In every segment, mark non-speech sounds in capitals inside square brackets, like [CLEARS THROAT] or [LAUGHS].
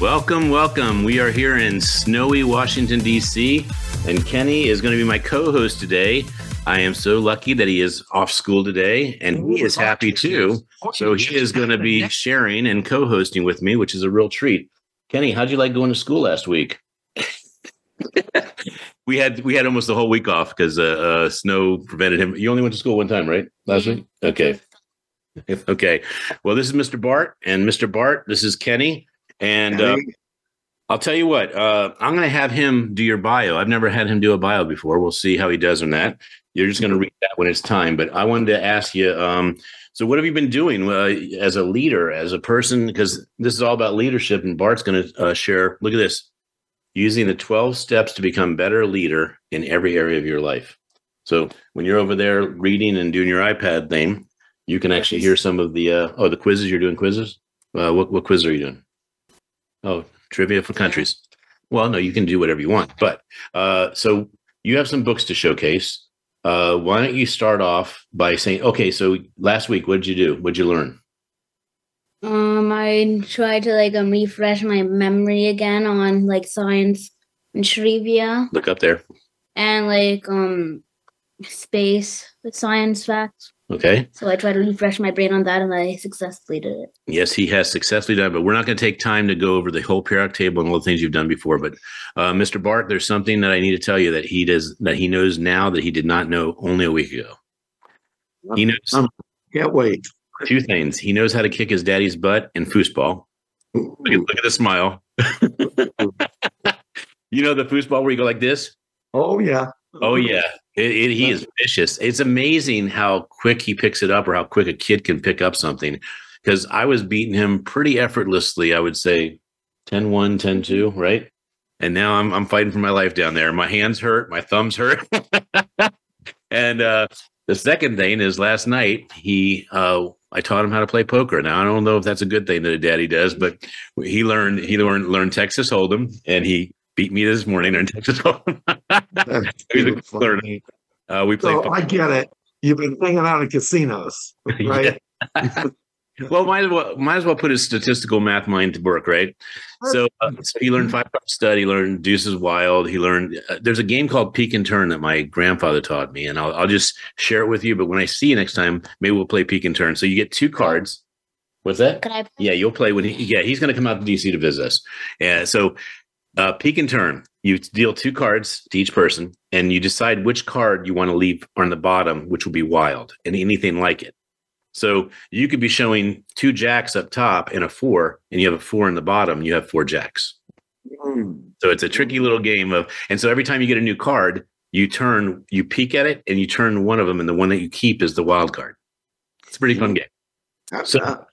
Welcome, welcome. We are here in snowy Washington, D.C., and Kenny is going to be my co host today. I am so lucky that he is off school today, and he is happy too. So he is going to be sharing and co hosting with me, which is a real treat. Kenny, how'd you like going to school last week? [LAUGHS] we had we had almost the whole week off because uh, uh, snow prevented him. You only went to school one time, right? Last week. Okay. [LAUGHS] Okay. Well, this is Mr. Bart, and Mr. Bart, this is Kenny. And uh, I'll tell you what, uh, I'm going to have him do your bio. I've never had him do a bio before. We'll see how he does on that. You're just going to read that when it's time. But I wanted to ask you um, so, what have you been doing uh, as a leader, as a person? Because this is all about leadership, and Bart's going to uh, share. Look at this using the 12 steps to become better leader in every area of your life. So, when you're over there reading and doing your iPad thing, you can actually hear some of the uh, oh the quizzes. You're doing quizzes. Uh, what what quiz are you doing? Oh, trivia for countries. Well, no, you can do whatever you want. But uh, so you have some books to showcase. Uh, why don't you start off by saying, okay, so last week, what did you do? What did you learn? Um, I tried to like um, refresh my memory again on like science and trivia. Look up there. And like um space with science facts. Okay. So I tried to refresh my brain on that and I successfully did it. Yes, he has successfully done, it, but we're not going to take time to go over the whole periodic table and all the things you've done before. But uh, Mr. Bart, there's something that I need to tell you that he does that he knows now that he did not know only a week ago. He knows Um, can't wait. two things. He knows how to kick his daddy's butt in foosball. Look at, look at the smile. [LAUGHS] [LAUGHS] you know the foosball where you go like this? Oh yeah. Oh yeah, it, it, he is vicious. It's amazing how quick he picks it up, or how quick a kid can pick up something. Because I was beating him pretty effortlessly. I would say 10-1, 10-2, right? And now I'm I'm fighting for my life down there. My hands hurt, my thumbs hurt. [LAUGHS] and uh, the second thing is last night he uh, I taught him how to play poker. Now I don't know if that's a good thing that a daddy does, but he learned he learned learned Texas Hold'em, and he beat me this morning in Texas [LAUGHS] Hold'em. That's He's a beautiful. learner. Uh, we play. So I get it. You've been hanging out in casinos, [LAUGHS] right? [LAUGHS] well, might as well might as well put his statistical math mind to work, right? So, uh, so he learned five card stud. He learned Deuces Wild. He learned. Uh, there's a game called Peek and Turn that my grandfather taught me, and I'll I'll just share it with you. But when I see you next time, maybe we'll play Peek and Turn. So you get two cards. What's that? Could I Yeah, you'll play when he. Yeah, he's going to come out to DC to visit us. Yeah, so uh, peek and turn. You deal two cards to each person, and you decide which card you want to leave on the bottom, which will be wild and anything like it. So you could be showing two jacks up top and a four, and you have a four in the bottom. You have four jacks. Mm. So it's a tricky little game of, and so every time you get a new card, you turn, you peek at it, and you turn one of them, and the one that you keep is the wild card. It's a pretty fun game. That's So- not-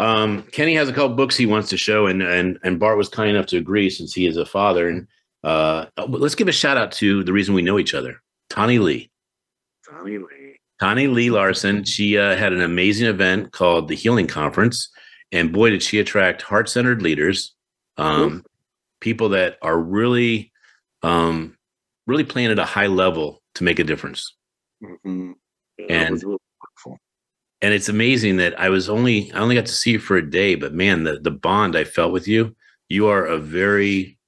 Um, Kenny has a couple books he wants to show, and and and Bart was kind enough to agree since he is a father. And uh, let's give a shout out to the reason we know each other, Tawny Lee. Tommy Lee. Tawny Lee Larson. She uh, had an amazing event called the Healing Conference, and boy, did she attract heart centered leaders, um, people that are really, um, really playing at a high level to make a difference. Mhm. That And- was really wonderful. And it's amazing that I was only I only got to see you for a day, but man, the the bond I felt with you, you are a very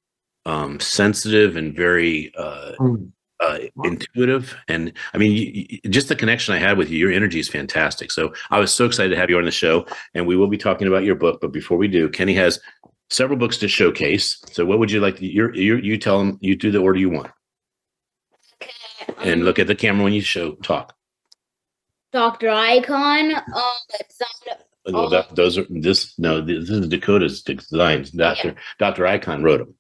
um, sensitive and very uh, Mm. uh, intuitive, and I mean, you, you- just the connection I had with you, your energy is fantastic. So I was so excited to have you on the show, and we will be talking about your book. But before we do, Kenny has several books to showcase. So what would you like? To, you're, you you tell them you do the order you want, and look at the camera when you show talk. Dr. Icon. Um, it's not- Well, that, those are this. No, this is Dakota's designs. Doctor Doctor Icon wrote them.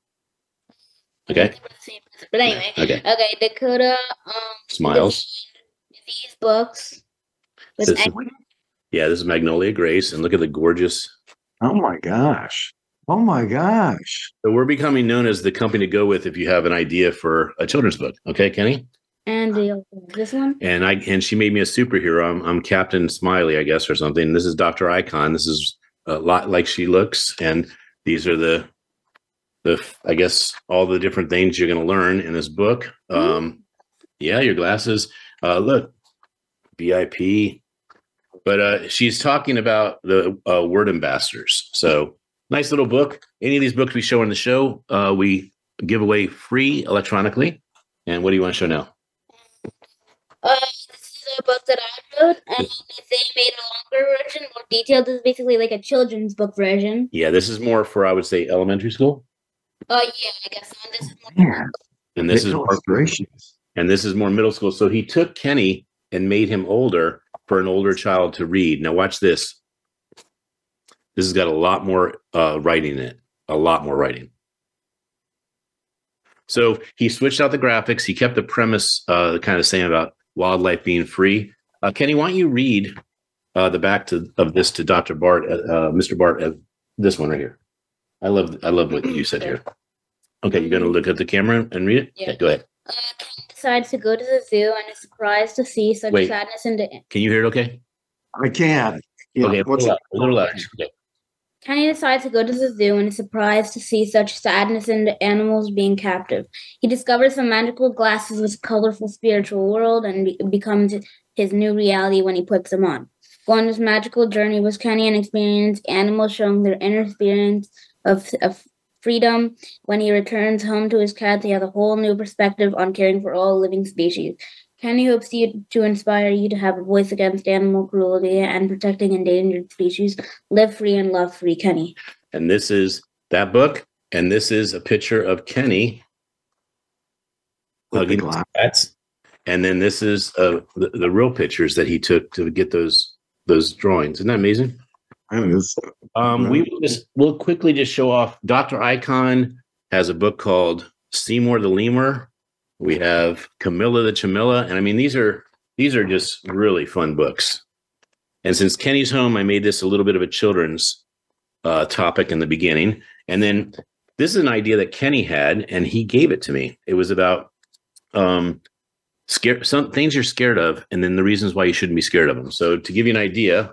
Okay. But anyway, Okay. okay, Dakota. Um, Smiles. These books. This is- yeah, this is Magnolia Grace, and look at the gorgeous. Oh my gosh. Oh my gosh. So we're becoming known as the company to go with if you have an idea for a children's book. Okay, Kenny? And the, this one. And I and she made me a superhero. I'm, I'm Captain Smiley, I guess, or something. This is Dr. Icon. This is a lot like she looks. And these are the the I guess all the different things you're gonna learn in this book. Um yeah, your glasses. Uh look, VIP. But uh she's talking about the uh, word ambassadors. So nice little book. Any of these books we show in the show, uh, we give away free electronically. And what do you want to show now? Uh, this is a book that I wrote, and they made a longer version, more detailed. This is basically like a children's book version. Yeah, this is more for I would say elementary school, Uh, yeah, I guess. And this is more. Yeah. and this is Great more, and this is more middle school. So he took Kenny and made him older for an older child to read. Now watch this. This has got a lot more uh, writing in it. A lot more writing. So he switched out the graphics. He kept the premise, uh, kind of saying about wildlife being free. Uh, Kenny, why don't you read uh, the back to, of this to Dr. Bart, uh, uh, Mr. Bart, uh, this one right here. I love, I love what you said here. Okay, you're going to look at the camera and read it. Yeah. Okay, go ahead. Uh, Ken decides to go to the zoo and is surprised to see such Wait. sadness in the. Can you hear it? Okay. I can. Yeah, okay. A what's little, it? loud, a little louder. Okay. Kenny decides to go to the zoo and is surprised to see such sadness in the animals being captive. He discovers some magical glasses with a colorful spiritual world and be- becomes his new reality when he puts them on. Go on this magical journey with Kenny and experience animals showing their inner experience of, of freedom. When he returns home to his cat, he has a whole new perspective on caring for all living species. Kenny hopes you, to inspire you to have a voice against animal cruelty and protecting endangered species. Live free and love free, Kenny. And this is that book. And this is a picture of Kenny With the hugging glass. cats. And then this is uh, the, the real pictures that he took to get those those drawings. Isn't that amazing? That is- Um, we will just we'll quickly just show off. Dr. Icon has a book called Seymour the Lemur. We have Camilla the Chamilla, and I mean these are these are just really fun books. And since Kenny's home, I made this a little bit of a children's uh, topic in the beginning, and then this is an idea that Kenny had, and he gave it to me. It was about um, scare some things you're scared of, and then the reasons why you shouldn't be scared of them. So to give you an idea,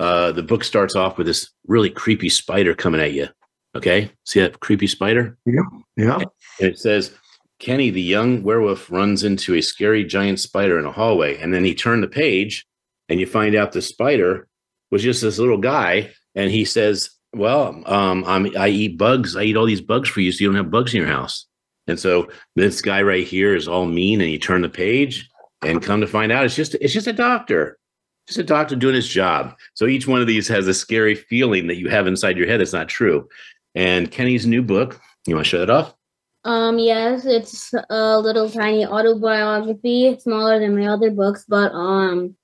uh, the book starts off with this really creepy spider coming at you. Okay, see that creepy spider? Yeah. Yeah. And it says, Kenny, the young werewolf, runs into a scary giant spider in a hallway. And then he turned the page and you find out the spider was just this little guy. And he says, Well, um, I eat bugs. I eat all these bugs for you so you don't have bugs in your house. And so this guy right here is all mean. And you turn the page and come to find out it's just it's just a doctor. Just a doctor doing his job. So each one of these has a scary feeling that you have inside your head that's not true. And Kenny's new book, you want to show that off? Um, yes, it's a little tiny autobiography, smaller than my other books, but um,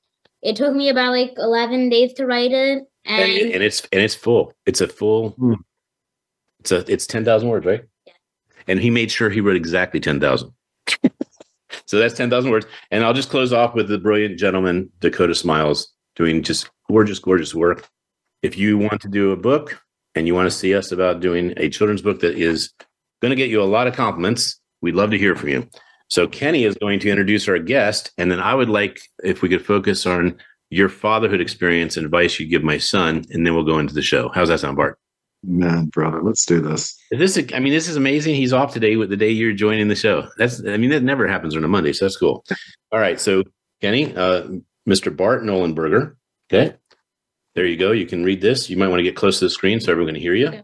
it took me about like eleven days to write it, and, and and it's and it's full. It's a full. Hmm. It's a it's ten thousand words, right? Yeah. And he made sure he wrote exactly ten thousand. [LAUGHS] so that's ten thousand words. And I'll just close off with the brilliant gentleman Dakota Smiles doing just gorgeous, gorgeous work. If you want to do a book and you want to see us about doing a children's book that is going to get you a lot of compliments, we'd love to hear from you. So Kenny is going to introduce our guest, and then I would like if we could focus on your fatherhood experience and advice you give my son, and then we'll go into the show. How's that sound, Bart? Man, brother, let's do this. This is, I mean, this is amazing. He's off today with the day you're joining the show. That's, I mean, that never happens on a Monday, so that's cool. [LAUGHS] All right, so Kenny, uh, Mr. Bart Nollenberger. Okay, there you go. You can read this. You might want to get close to the screen so everyone can hear you. Okay.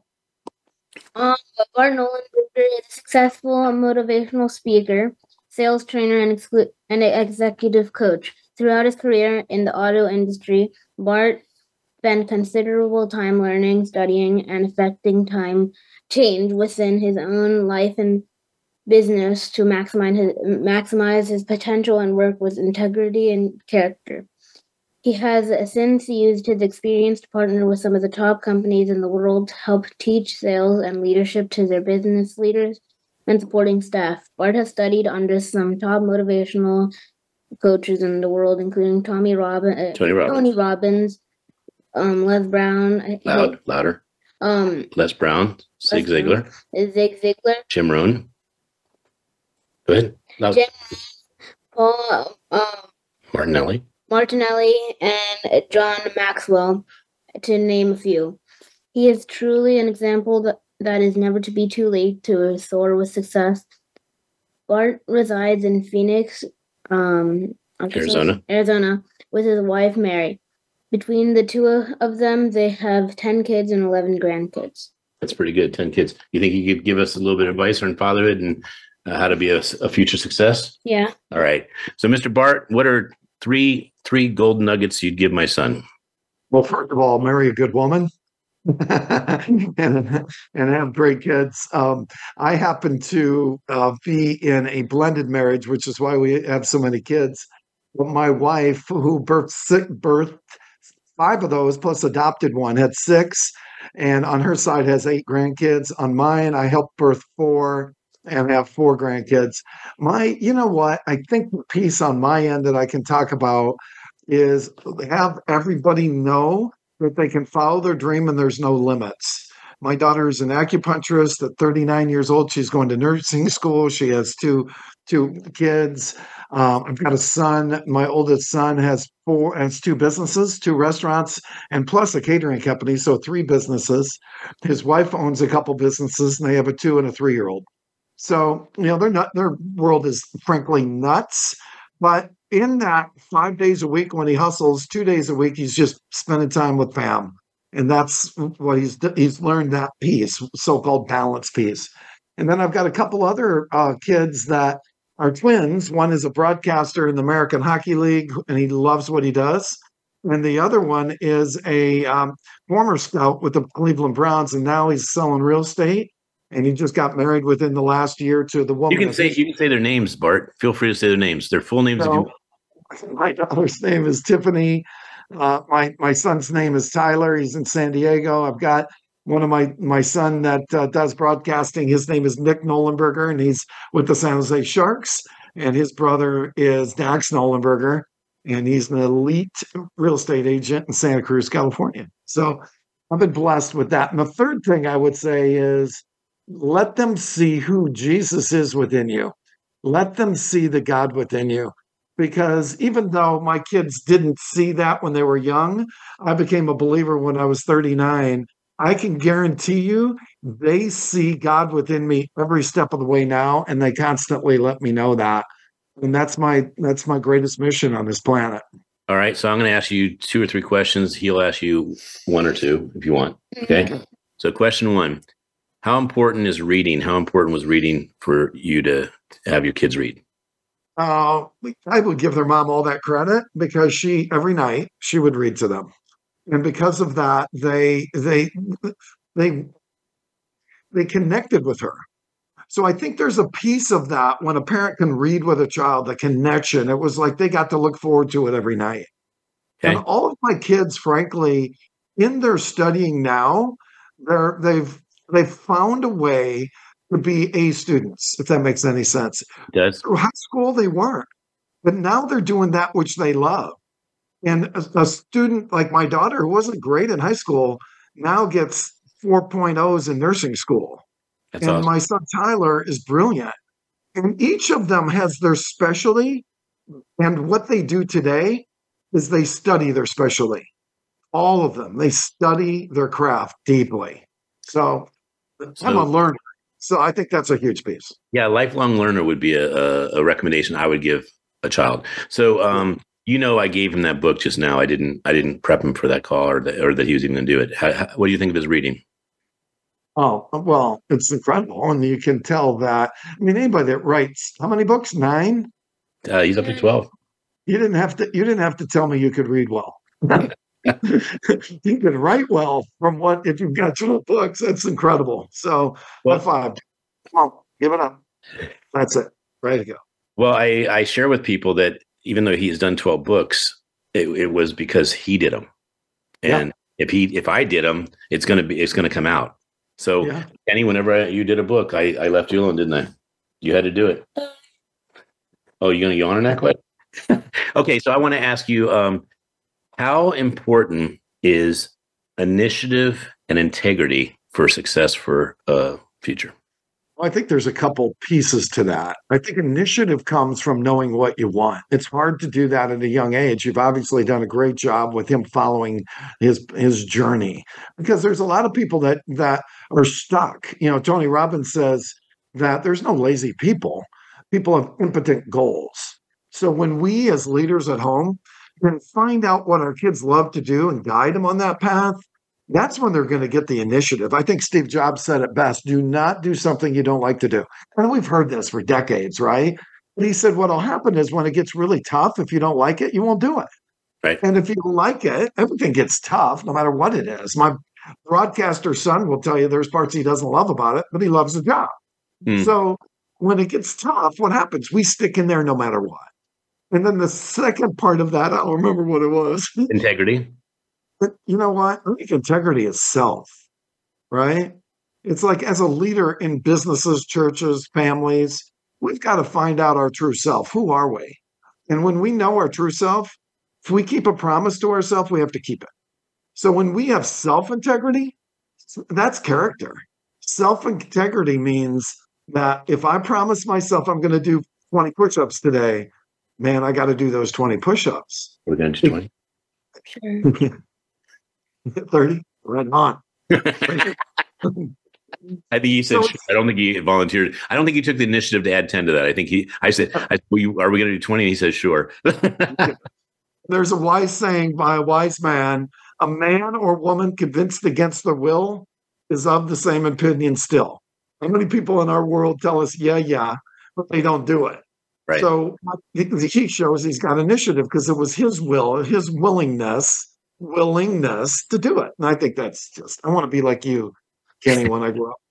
Um, Bart Nollenberger is a successful motivational speaker, sales trainer, and, exclu- and an executive coach. Throughout his career in the auto industry, Bart spent considerable time learning, studying, and affecting time change within his own life and business to maximize his, maximize his potential and work with integrity and character. He has since used his experience to partner with some of the top companies in the world to help teach sales and leadership to their business leaders and supporting staff. Bart has studied under some top motivational coaches in the world, including Tommy Robbins, Tony Robbins. Tony Robbins, um, Les Brown, Loud, louder. Um, Les Brown, Zig Les. Ziglar, Zig Ziglar, Jim Rohn. Go ahead. Jim- Paul um, Martinelli. Martinelli, and John Maxwell, to name a few. He is truly an example that, that is never to be too late to soar with success. Bart resides in Phoenix, um, Arizona. Arizona, with his wife Mary. Between the two of them, they have 10 kids and 11 grandkids. That's pretty good. 10 kids. You think you could give us a little bit of advice on fatherhood and uh, how to be a, a future success? Yeah. All right. So, Mr. Bart, what are three three gold nuggets you'd give my son? Well, first of all, marry a good woman [LAUGHS] and, and have great kids. Um, I happen to uh, be in a blended marriage, which is why we have so many kids. But my wife, who birthed, six, birthed five of those plus adopted one, had six. And on her side has eight grandkids. On mine, I helped birth four and have four grandkids. My, you know what? I think the piece on my end that I can talk about is have everybody know that they can follow their dream and there's no limits. My daughter is an acupuncturist at 39 years old. She's going to nursing school. She has two two kids. Um, I've got a son. My oldest son has four has two businesses, two restaurants, and plus a catering company. So three businesses. His wife owns a couple businesses, and they have a two and a three year old. So you know they're not their world is frankly nuts. But in that five days a week when he hustles, two days a week he's just spending time with Pam, and that's what he's he's learned that piece, so-called balance piece. And then I've got a couple other uh, kids that are twins. One is a broadcaster in the American Hockey League, and he loves what he does. And the other one is a um, former scout with the Cleveland Browns, and now he's selling real estate. And he just got married within the last year to the woman. You can say you can say their names, Bart. Feel free to say their names. Their full names. if you So, [LAUGHS] my daughter's name is Tiffany. Uh, my my son's name is Tyler. He's in San Diego. I've got one of my my son that uh, does broadcasting. His name is Nick Nollenberger, and he's with the San Jose Sharks. And his brother is Dax Nollenberger, and he's an elite real estate agent in Santa Cruz, California. So I've been blessed with that. And the third thing I would say is let them see who Jesus is within you. Let them see the God within you because even though my kids didn't see that when they were young, I became a believer when I was 39. I can guarantee you they see God within me every step of the way now and they constantly let me know that. And that's my that's my greatest mission on this planet. All right. So I'm going to ask you two or three questions. He'll ask you one or two if you want. Okay. Mm-hmm. So question one: How important is reading? How important was reading for you to have your kids read? Uh, I would give their mom all that credit because she every night she would read to them, and because of that, they they they they connected with her. So I think there's a piece of that when a parent can read with a child, the connection. It was like they got to look forward to it every night. Okay. And all of my kids, frankly, in their studying now, they're they've they've found a way to be A students, if that makes any sense. Does. Through high school they weren't but now they're doing that which they love. And a, a student like my daughter who wasn't great in high school now gets 4.0s in nursing school. That's and awesome. my son tyler is brilliant. And each of them has their specialty and what they do today is they study their specialty. All of them. They study their craft deeply. So i'm a learner so i think that's a huge piece Yeah, lifelong learner would be a, a, a recommendation I would give a child. So, um, you know, I gave him that book just now. I didn't. I didn't prep him for that call or that, or that he was even going to do it. How, how, what do you think of his reading? Oh, well, it's incredible. And you can tell that. I mean, anybody that writes how many books? Nine? Uh, he's up to twelve. You didn't have to you didn't have to tell me you could read well. [LAUGHS] [LAUGHS] you could write well from what if you've got 12 books. That's incredible. So Well- five. Come on, give it up. That's it. Ready to go. Well, I, I share with people that even though he's done 12 books, it, it was because he did them. Yeah. And if he if I did them, it's gonna be it's gonna come out. So Yeah. Kenny, whenever I, you did a book, I, I left you alone, didn't I? You had to do it. Oh, you gonna yawn on that quick? [LAUGHS] okay, so I want to ask you, um, how important is initiative and integrity for success for uh future? I think there's a couple pieces to that. I think initiative comes from knowing what you want. It's hard to do that at a young age. You've obviously done a great job with him following his his journey because there's a lot of people that that are stuck. You know, Tony Robbins says that there's no lazy people. People have impotent goals. So when we as leaders at home can find out what our kids love to do and guide them on that path, that's when they're going to get the initiative. I think Steve Jobs said it best do not do something you don't like to do. And we've heard this for decades, right? But he said what'll happen is when it gets really tough, if you don't like it, you won't do it. Right. And if you like it, everything gets tough, no matter what it is. My broadcaster son will tell you there's parts he doesn't love about it, but he loves the job. Hmm. So when it gets tough, what happens? We stick in there no matter what. And then the second part of that, I don't remember what it was. [LAUGHS] Integrity. But you know what? I think integrity is self, right? It's like as a leader in businesses, churches, families, we've got to find out our true self. Who are we? And when we know our true self, if we keep a promise to ourselves, we have to keep it. So when we have self integrity, that's character. Self integrity means that if I promise myself I'm going to do 20 push ups today, man, I got to do those 20 push ups. We're going to do 20. Sure. [LAUGHS] 30, right on. [LAUGHS] I think he said, So sure. I don't think he volunteered. I don't think he took the initiative to add 10 to that. I think he, I said, I, well, you, are we going to do 20? And he says, sure. [LAUGHS] There's a wise saying by a wise man a man or woman convinced against their will is of the same opinion still. How many people in our world tell us, yeah, yeah, but they don't do it? Right. So he he shows he's got initiative because it was his will, his willingness, willingness to do it. And I think that's just, I want to be like you, Kenny, when I grow up. [LAUGHS]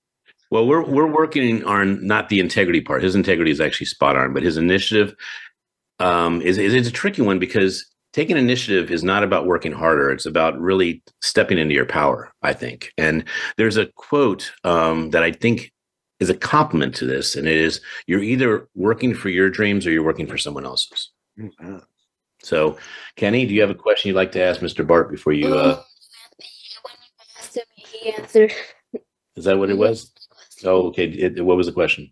Well, we're we're working on not the integrity part. His integrity is actually spot on, but his initiative um, is is it's a tricky one because taking initiative is not about working harder. It's about really stepping into your power. I think, and there's a quote um, that I think is a compliment to this, and it is: "You're either working for your dreams or you're working for someone else's." So, Kenny, do you have a question you'd like to ask Mr. Bart before you? Uh, when you asked him, he answered. is that what it was? Oh, okay. It, what was the question?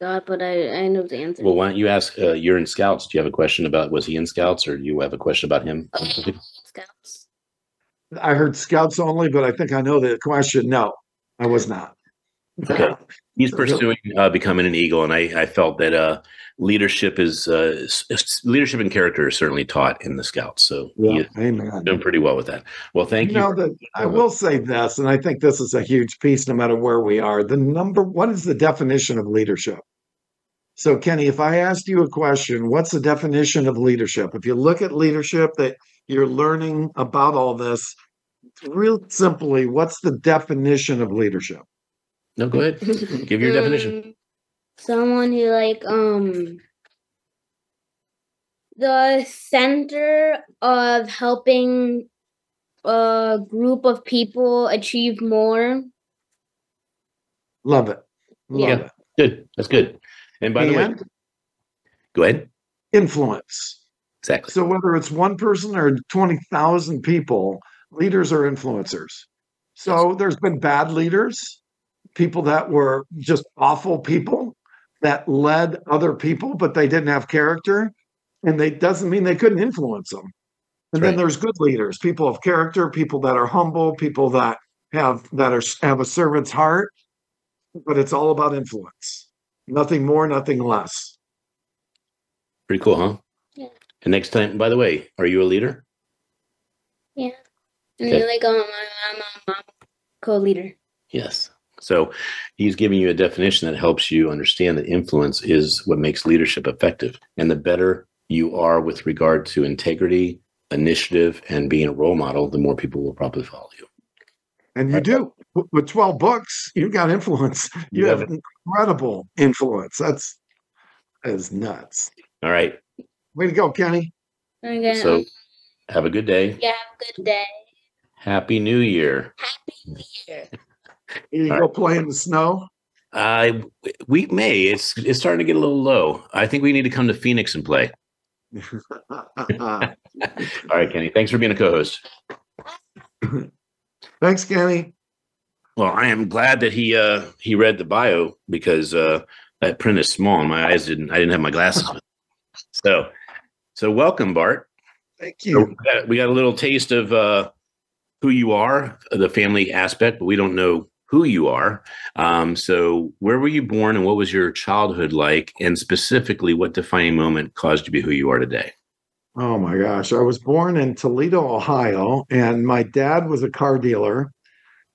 God, but I I know the answer. Well, why don't you ask? Uh, you're in Scouts. Do you have a question about was he in Scouts, or do you have a question about him? Scouts. I heard scouts only, but I think I know the question. No, I was not. Okay. He's pursuing uh, becoming an Eagle, and I, I felt that uh, leadership is uh, leadership and character is certainly taught in the Scouts. So Yeah, amen. doing pretty well with that. Well, thank you you. know that I will say this, and I think this is a huge piece no matter where we are. The number what is the definition of leadership? So, Kenny, if I asked you a question, what's the definition of leadership? If you look at leadership that you're learning about all this, real simply, what's the definition of leadership? no, go ahead. Give your definition. [LAUGHS] Um, Someone who like um the center of helping a group of people achieve more. Love it. Love Yeah. it. Good. That's good. And by the way, go ahead. influence. Exactly. So whether it's one person or 20,000 people, leaders are influencers. So there's been bad leaders, people that were just awful people that led other people, but they didn't have character. And they doesn't mean they couldn't influence them. And then there's good leaders, people of character, people that are humble, people that have that are have a servant's heart. But it's all about influence. Nothing more, nothing less. Pretty cool, huh? Yeah. And next time, by the way, are you a leader? And Okay. then, like um, I'm, I'm, I'm co-leader. Yes. So he's giving you a definition that helps you understand that influence is what makes leadership effective. And the better you are with regard to integrity, initiative, and being a role model, the more people will probably follow you. And you Right. do. With 12 books, you've got influence. You You have have incredible influence. That's that is nuts. All right. Way to go, Kenny. Okay. So have a good day. yeah, have a good day. Happy New Year. Happy New Year. You All go play in the snow. I we may. It's it's starting to get a little low. I think we need to come to Phoenix and play. [LAUGHS] [LAUGHS] All right, Kenny. Thanks for being a co-host. Thanks, Kenny. Well, I am glad that he uh he read the bio because uh that print is small and my eyes didn't I didn't have my glasses with. So so welcome, Bart. Thank So you. we, got, we got a little taste of uh who you are, the family aspect, but we don't know who you are. Um, so where were you born and what was your childhood like? And specifically, what defining moment caused you to be who you are today? Oh my gosh. I was born in Toledo, Ohio, and my dad was a car dealer,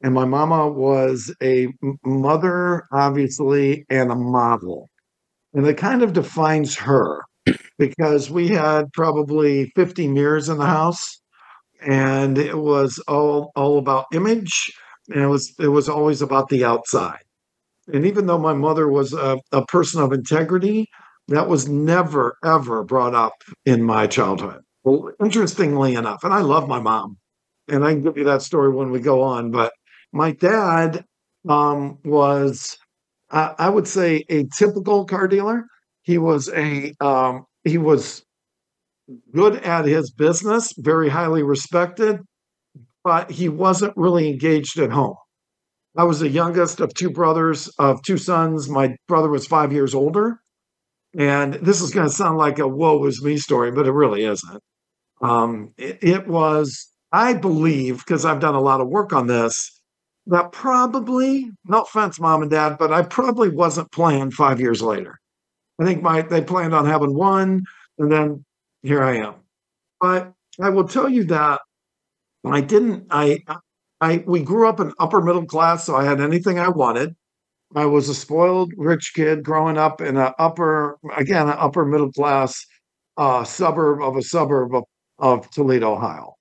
and my mama was a mother, obviously, and a model. And it kind of defines her because we had probably 50 mirrors in the house, and it was all all about image, and it was it was always about the outside. And even though my mother was a, a person of integrity, that was never, ever brought up in my childhood. Well, interestingly enough, and I love my mom, and I can give you that story when we go on, but my dad um, was, I I would say, a typical car dealer. He was a, um, he was good at his business, very highly respected, but he wasn't really engaged at home. I was the youngest of two brothers, of two sons. My brother was five years older. And this is going to sound like a woe is me story, but it really isn't. Um, it, it was, I believe, because I've done a lot of work on this, that probably, no offense, mom and dad, but I probably wasn't planned five years later. I think my they planned on having one, and then here I am. But I will tell you that I didn't. I, I we grew up in upper middle class, so I had anything I wanted. I was a spoiled rich kid growing up in an upper, again, an upper middle class uh, suburb of a suburb of, of Toledo, Ohio.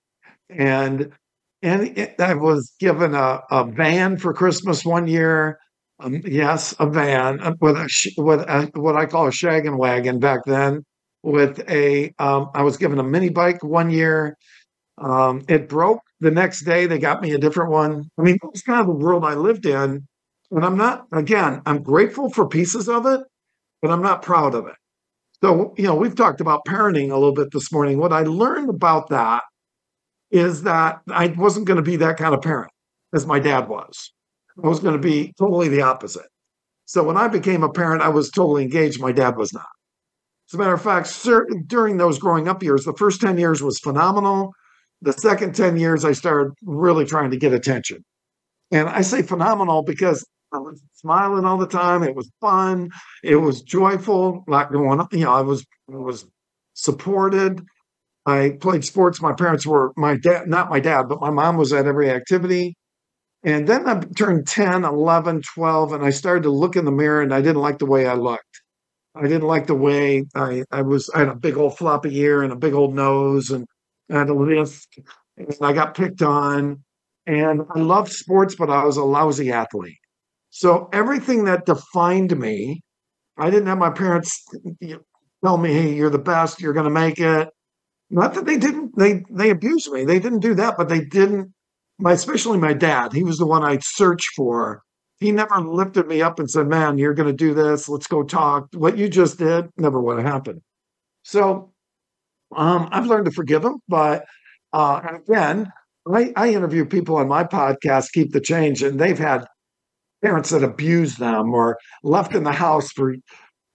And and it, I was given a, a van for Christmas one year. Um, yes, a van uh, with a with a, what I call a shaggin' wagon back then. With a, um, I was given a mini bike one year. Um, it broke the next day. They got me a different one. I mean, it was kind of the world I lived in. And I'm not, again, I'm grateful for pieces of it, but I'm not proud of it. So, you know, we've talked about parenting a little bit this morning. What I learned about that is that I wasn't going to be that kind of parent as my dad was. I was going to be totally the opposite. So when I became a parent, I was totally engaged. My dad was not. As a matter of fact, certain, during those growing up years, the first 10 years was phenomenal. The second 10 years, I started really trying to get attention. And I say phenomenal because I was smiling all the time. It was fun. It was joyful. Not going, you know, I was I was supported. I played sports. My parents were my dad, not my dad, but my mom was at every activity. And then I turned 10, 11, 12, and I started to look in the mirror and I didn't like the way I looked. I didn't like the way I, I was, I had a big old floppy ear and a big old nose and I had a lisp and I got picked on. And I loved sports, but I was a lousy athlete. So everything that defined me, I didn't have my parents tell me, "Hey, you're the best. You're going to make it." Not that they didn't. They they abused me. They didn't do that, but they didn't. My especially my dad. He was the one I'd search for. He never lifted me up and said, "Man, you're going to do this. Let's go talk." What you just did never would have happened. So um, I've learned to forgive him, but uh, again, I, I interview people on my podcast, Keep the Change, and they've had parents that abuse them or left in the house for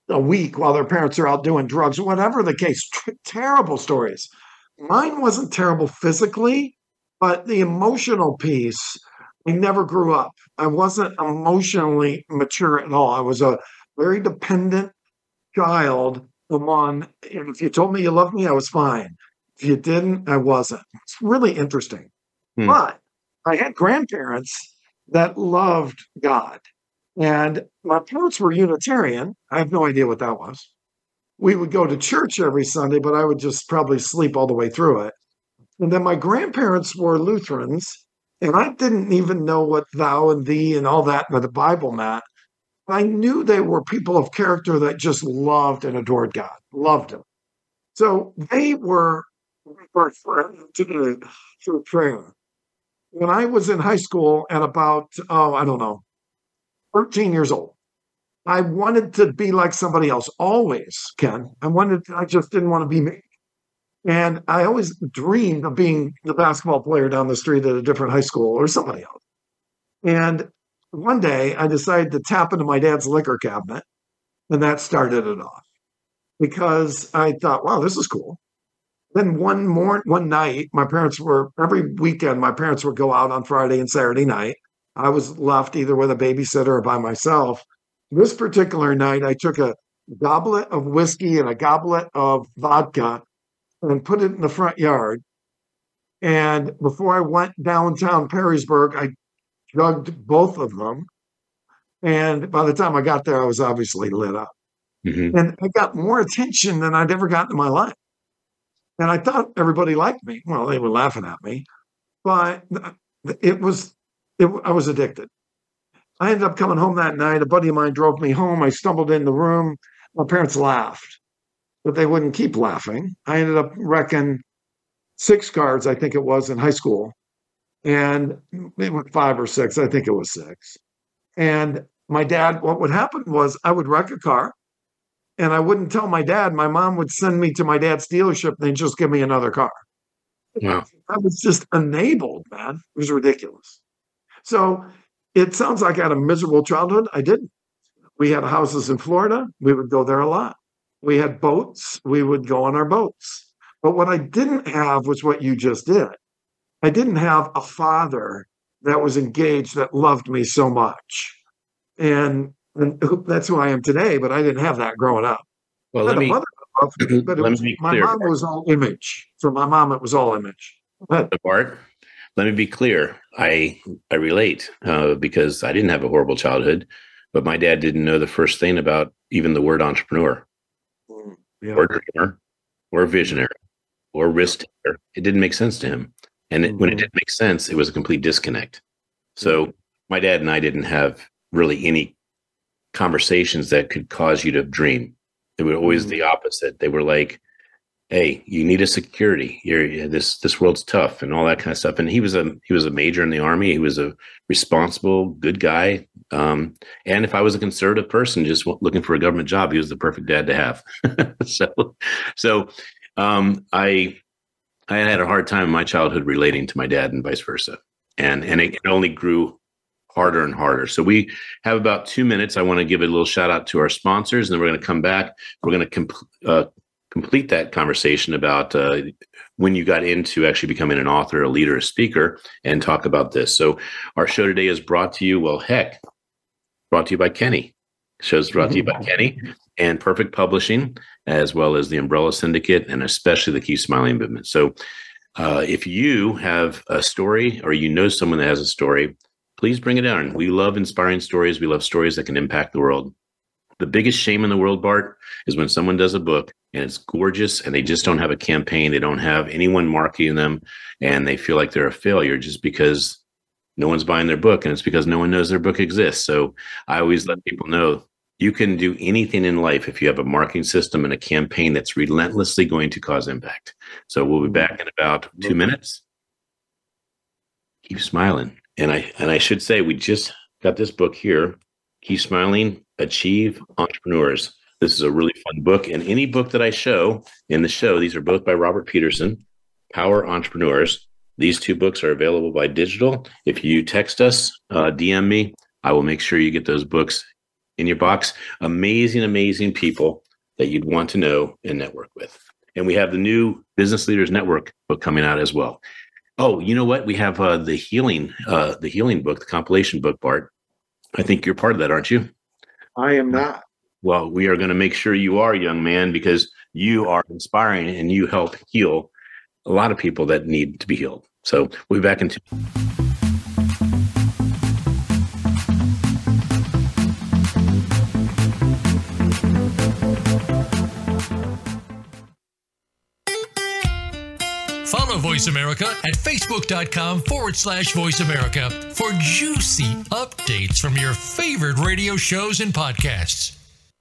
a week while their parents are out doing drugs, whatever the case. T- terrible stories. Mine wasn't terrible physically, but the emotional piece, I never grew up. I wasn't emotionally mature at all. I was a very dependent child among, and if you told me you loved me, I was fine. If you didn't, I wasn't. It's really interesting. Hmm. But I had grandparents that loved God. And my parents were Unitarian. I have no idea what that was. We would go to church every Sunday, but I would just probably sleep all the way through it. And then my grandparents were Lutherans, and I didn't even know what thou and thee and all that in the Bible meant. I knew they were people of character that just loved and adored God, loved Him. So they were to through prayer when I was in high school at about, oh, I don't know, 13 years old, I wanted to be like somebody else always, Ken. I wanted, I just didn't want to be me. And I always dreamed of being the basketball player down the street at a different high school or somebody else. And one day I decided to tap into my dad's liquor cabinet, and that started it off because I thought, wow, this is cool. Then one more one night, my parents were every weekend, my parents would go out on Friday and Saturday night. I was left either with a babysitter or by myself. This particular night, I took a goblet of whiskey and a goblet of vodka and put it in the front yard. And before I went downtown Perrysburg, I jugged both of them. And by the time I got there, I was obviously lit up. Mm-hmm. And I got more attention than I'd ever gotten in my life. And I thought everybody liked me. Well, they were laughing at me, but it was, it, I was addicted. I ended up coming home that night. A buddy of mine drove me home. I stumbled in the room. My parents laughed, but they wouldn't keep laughing. I ended up wrecking six cars, I think it was in high school. And it was five or six, I think it was six. And my dad, what would happen was I would wreck a car and I wouldn't tell my dad. My mom would send me to my dad's dealership and they'd just give me another car. Wow. I was just enabled, man. It was ridiculous. So it sounds like I had a miserable childhood. I didn't. We had houses in Florida. We would go there a lot. We had boats. We would go on our boats. But what I didn't have was what you just did. I didn't have a father that was engaged that loved me so much. And and that's who I am today. But I didn't have that growing up. Well, let me, mother, [CLEARS THROAT] but let was, me be my clear. mom was all image. For my mom, it was all image. But Bart, let me be clear. I I relate uh, because I didn't have a horrible childhood, but my dad didn't know the first thing about even the word entrepreneur, Mm. yeah. or dreamer, or visionary, or risk taker. It didn't make sense to him, and it, when it Mhm. didn't make sense, it was a complete disconnect. So mm-hmm. my dad and I didn't have really any conversations that could cause you to dream. They were always the mm-hmm. opposite. They were like, "Hey, you need a security. You're this this world's tough and all that kind of stuff." And he was a he was a major in the army. He was a responsible, good guy. Um, and if I was a conservative person just looking for a government job, he was the perfect dad to have. [LAUGHS] so, so um, I I had a hard time in my childhood relating to my dad and vice versa. And and it, only grew harder and harder. So we have about two minutes. I want to give a little shout out to our sponsors, and then we're going to come back. We're going to com- uh, complete that conversation about uh, when you got into actually becoming an author, a leader, a speaker, and talk about this. So our show today is brought to you. Well, heck, brought to you by Kenny. Show's brought to you by Kenny and Perfect Publishing, as well as the Umbrella Syndicate, and especially the Keep Smiling movement. So. Uh, if you have a story or you know someone that has a story, please bring it on. We love inspiring stories. We love stories that can impact the world. The biggest shame in the world, Bart, is when someone does a book and it's gorgeous and they just don't have a campaign. They don't have anyone marketing them and they feel like they're a failure just because no one's buying their book and it's because no one knows their book exists. So I always let people know you can do anything in life if you have a marketing system and a campaign that's relentlessly going to cause impact. So we'll be back in about two minutes. Keep smiling. And I and I should say we just got this book here. Keep smiling, achieve entrepreneurs. This is a really fun book. And any book that I show in the show, these are both by Robert Peterson, Power Entrepreneurs. These two books are available by digital. If you text us, uh, DM me, I will make sure you get those books in your box. Amazing, amazing people that you'd want to know and network with. And we have the new Business Leaders Network book coming out as well. Oh, you know what? We have uh, the healing, uh, the healing book, the compilation book, Bart. I think you're part of that, aren't you? I am not. Well, we are going to make sure you are, young man, because you are inspiring and you help heal a lot of people that need to be healed. So we'll be back in two. Follow Voice America at facebook.com forward slash voice America for juicy updates from your favorite radio shows and podcasts.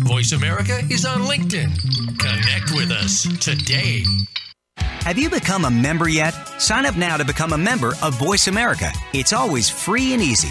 Voice America is on LinkedIn. Connect with us today. Have you become a member yet? Sign up now to become a member of Voice America. It's always free and easy.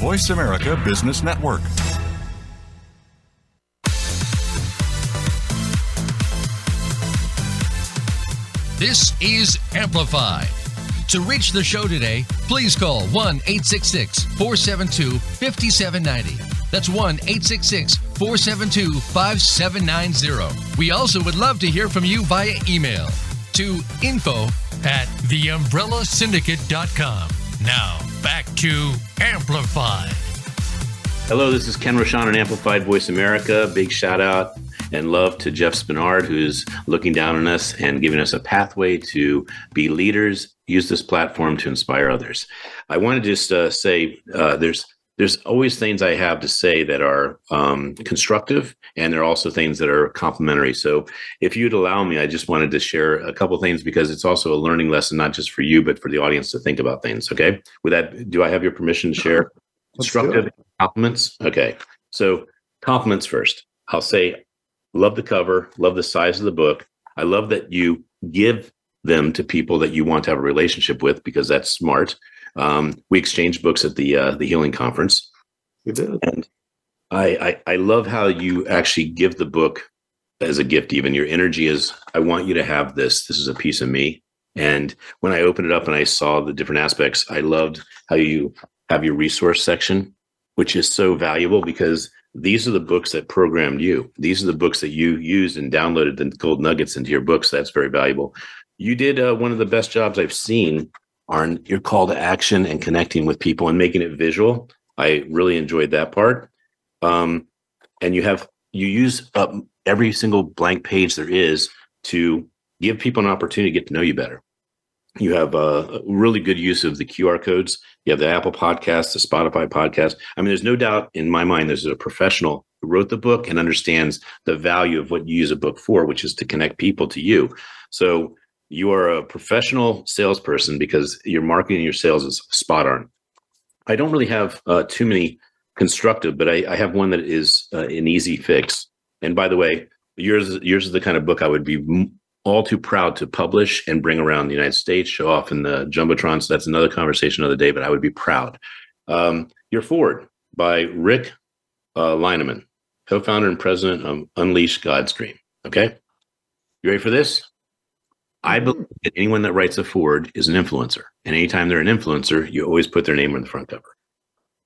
Voice America Business Network. This is Amplified. To reach the show today, please call 1 866 472 5790. That's 1 866 472 5790. We also would love to hear from you via email to info at theumbrellasyndicate.com. Now, back to Amplified. Hello, this is Ken Rochon on Amplified Voice America. Big shout out and love to Jeff Spenard, who's looking down on us and giving us a pathway to be leaders, use this platform to inspire others. I want to just uh, say uh, there's there's always things I have to say that are um, constructive, and there are also things that are complimentary. So, if you'd allow me, I just wanted to share a couple things because it's also a learning lesson, not just for you, but for the audience to think about things. Okay. With that, do I have your permission to share [LAUGHS] constructive compliments? Okay. So, compliments first. I'll say, love the cover, love the size of the book. I love that you give them to people that you want to have a relationship with because that's smart. Um, we exchanged books at the uh, the healing conference. You did. And I, I I love how you actually give the book as a gift. Even your energy is, I want you to have this. This is a piece of me. And when I opened it up and I saw the different aspects, I loved how you have your resource section, which is so valuable because these are the books that programmed you. These are the books that you used and downloaded the gold nuggets into your books. That's very valuable. You did uh, one of the best jobs I've seen on your call to action and connecting with people and making it visual. I really enjoyed that part. Um, and you have you use up every single blank page there is to give people an opportunity to get to know you better. You have a really good use of the QR codes. You have the Apple Podcast, the Spotify Podcast. I mean, there's no doubt in my mind there's a professional who wrote the book and understands the value of what you use a book for, which is to connect people to you. So you are a professional salesperson because your marketing your sales is spot on. I don't really have uh, too many constructive, but I, I have one that is uh, an easy fix. And by the way, yours yours is the kind of book I would be all too proud to publish and bring around the United States, show off in the jumbotron. So that's another conversation of the day, but I would be proud. Um, You're Forward by Rick uh, Lineman, co-founder and president of Unleash God's Dream. Okay, you ready for this? I mm-hmm. believe that anyone that writes a forward is an influencer. And anytime they're an influencer, you always put their name on the front cover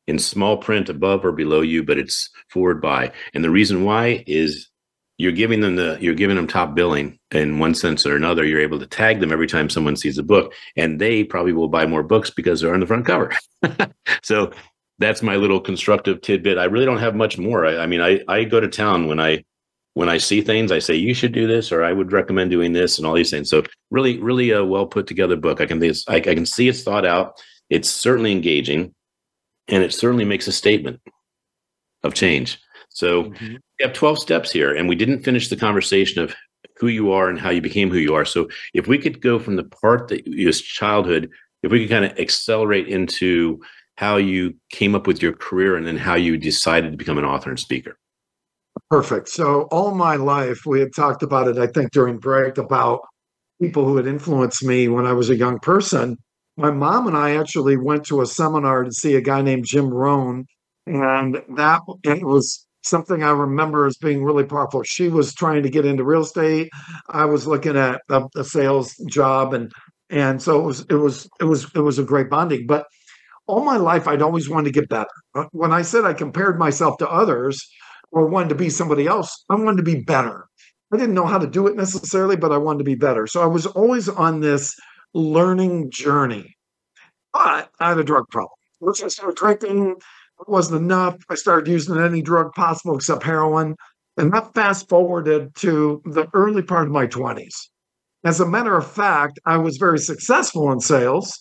in small print above or below you, but it's forward by. And the reason why is you're giving them the you're giving them top billing in one sense or another. You're able to tag them every time someone sees a book, and they probably will buy more books because they're on the front cover. [LAUGHS] so that's my little constructive tidbit. I really don't have much more. I, I mean, I I go to town when I when I see things, I say you should do this, or I would recommend doing this, and all these things. So really, really a well put together book. I can I, I can see it's thought out. It's certainly engaging, and it certainly makes a statement of change. So mm-hmm. we have twelve steps here, and we didn't finish the conversation of who you are and how you became who you are. So if we could go from the part that is childhood, if we could kind of accelerate into how you came up with your career and then how you decided to become an author and speaker. Perfect. So all my life, we had talked about it, I think, during break about people who had influenced me when I was a young person. My mom and I actually went to a seminar to see a guy named Jim Rohn, and that it was something I remember as being really powerful. She was trying to get into real estate. I was looking at a, a sales job, and and so it was it was it was it was a great bonding. But all my life, I'd always wanted to get better. When I said I compared myself to others or wanted to be somebody else, I wanted to be better. I didn't know how to do it necessarily, but I wanted to be better. So I was always on this learning journey. But I had a drug problem. Once I started drinking, it wasn't enough. I started using any drug possible except heroin. And that fast forwarded to the early part of my 20s. As a matter of fact, I was very successful in sales.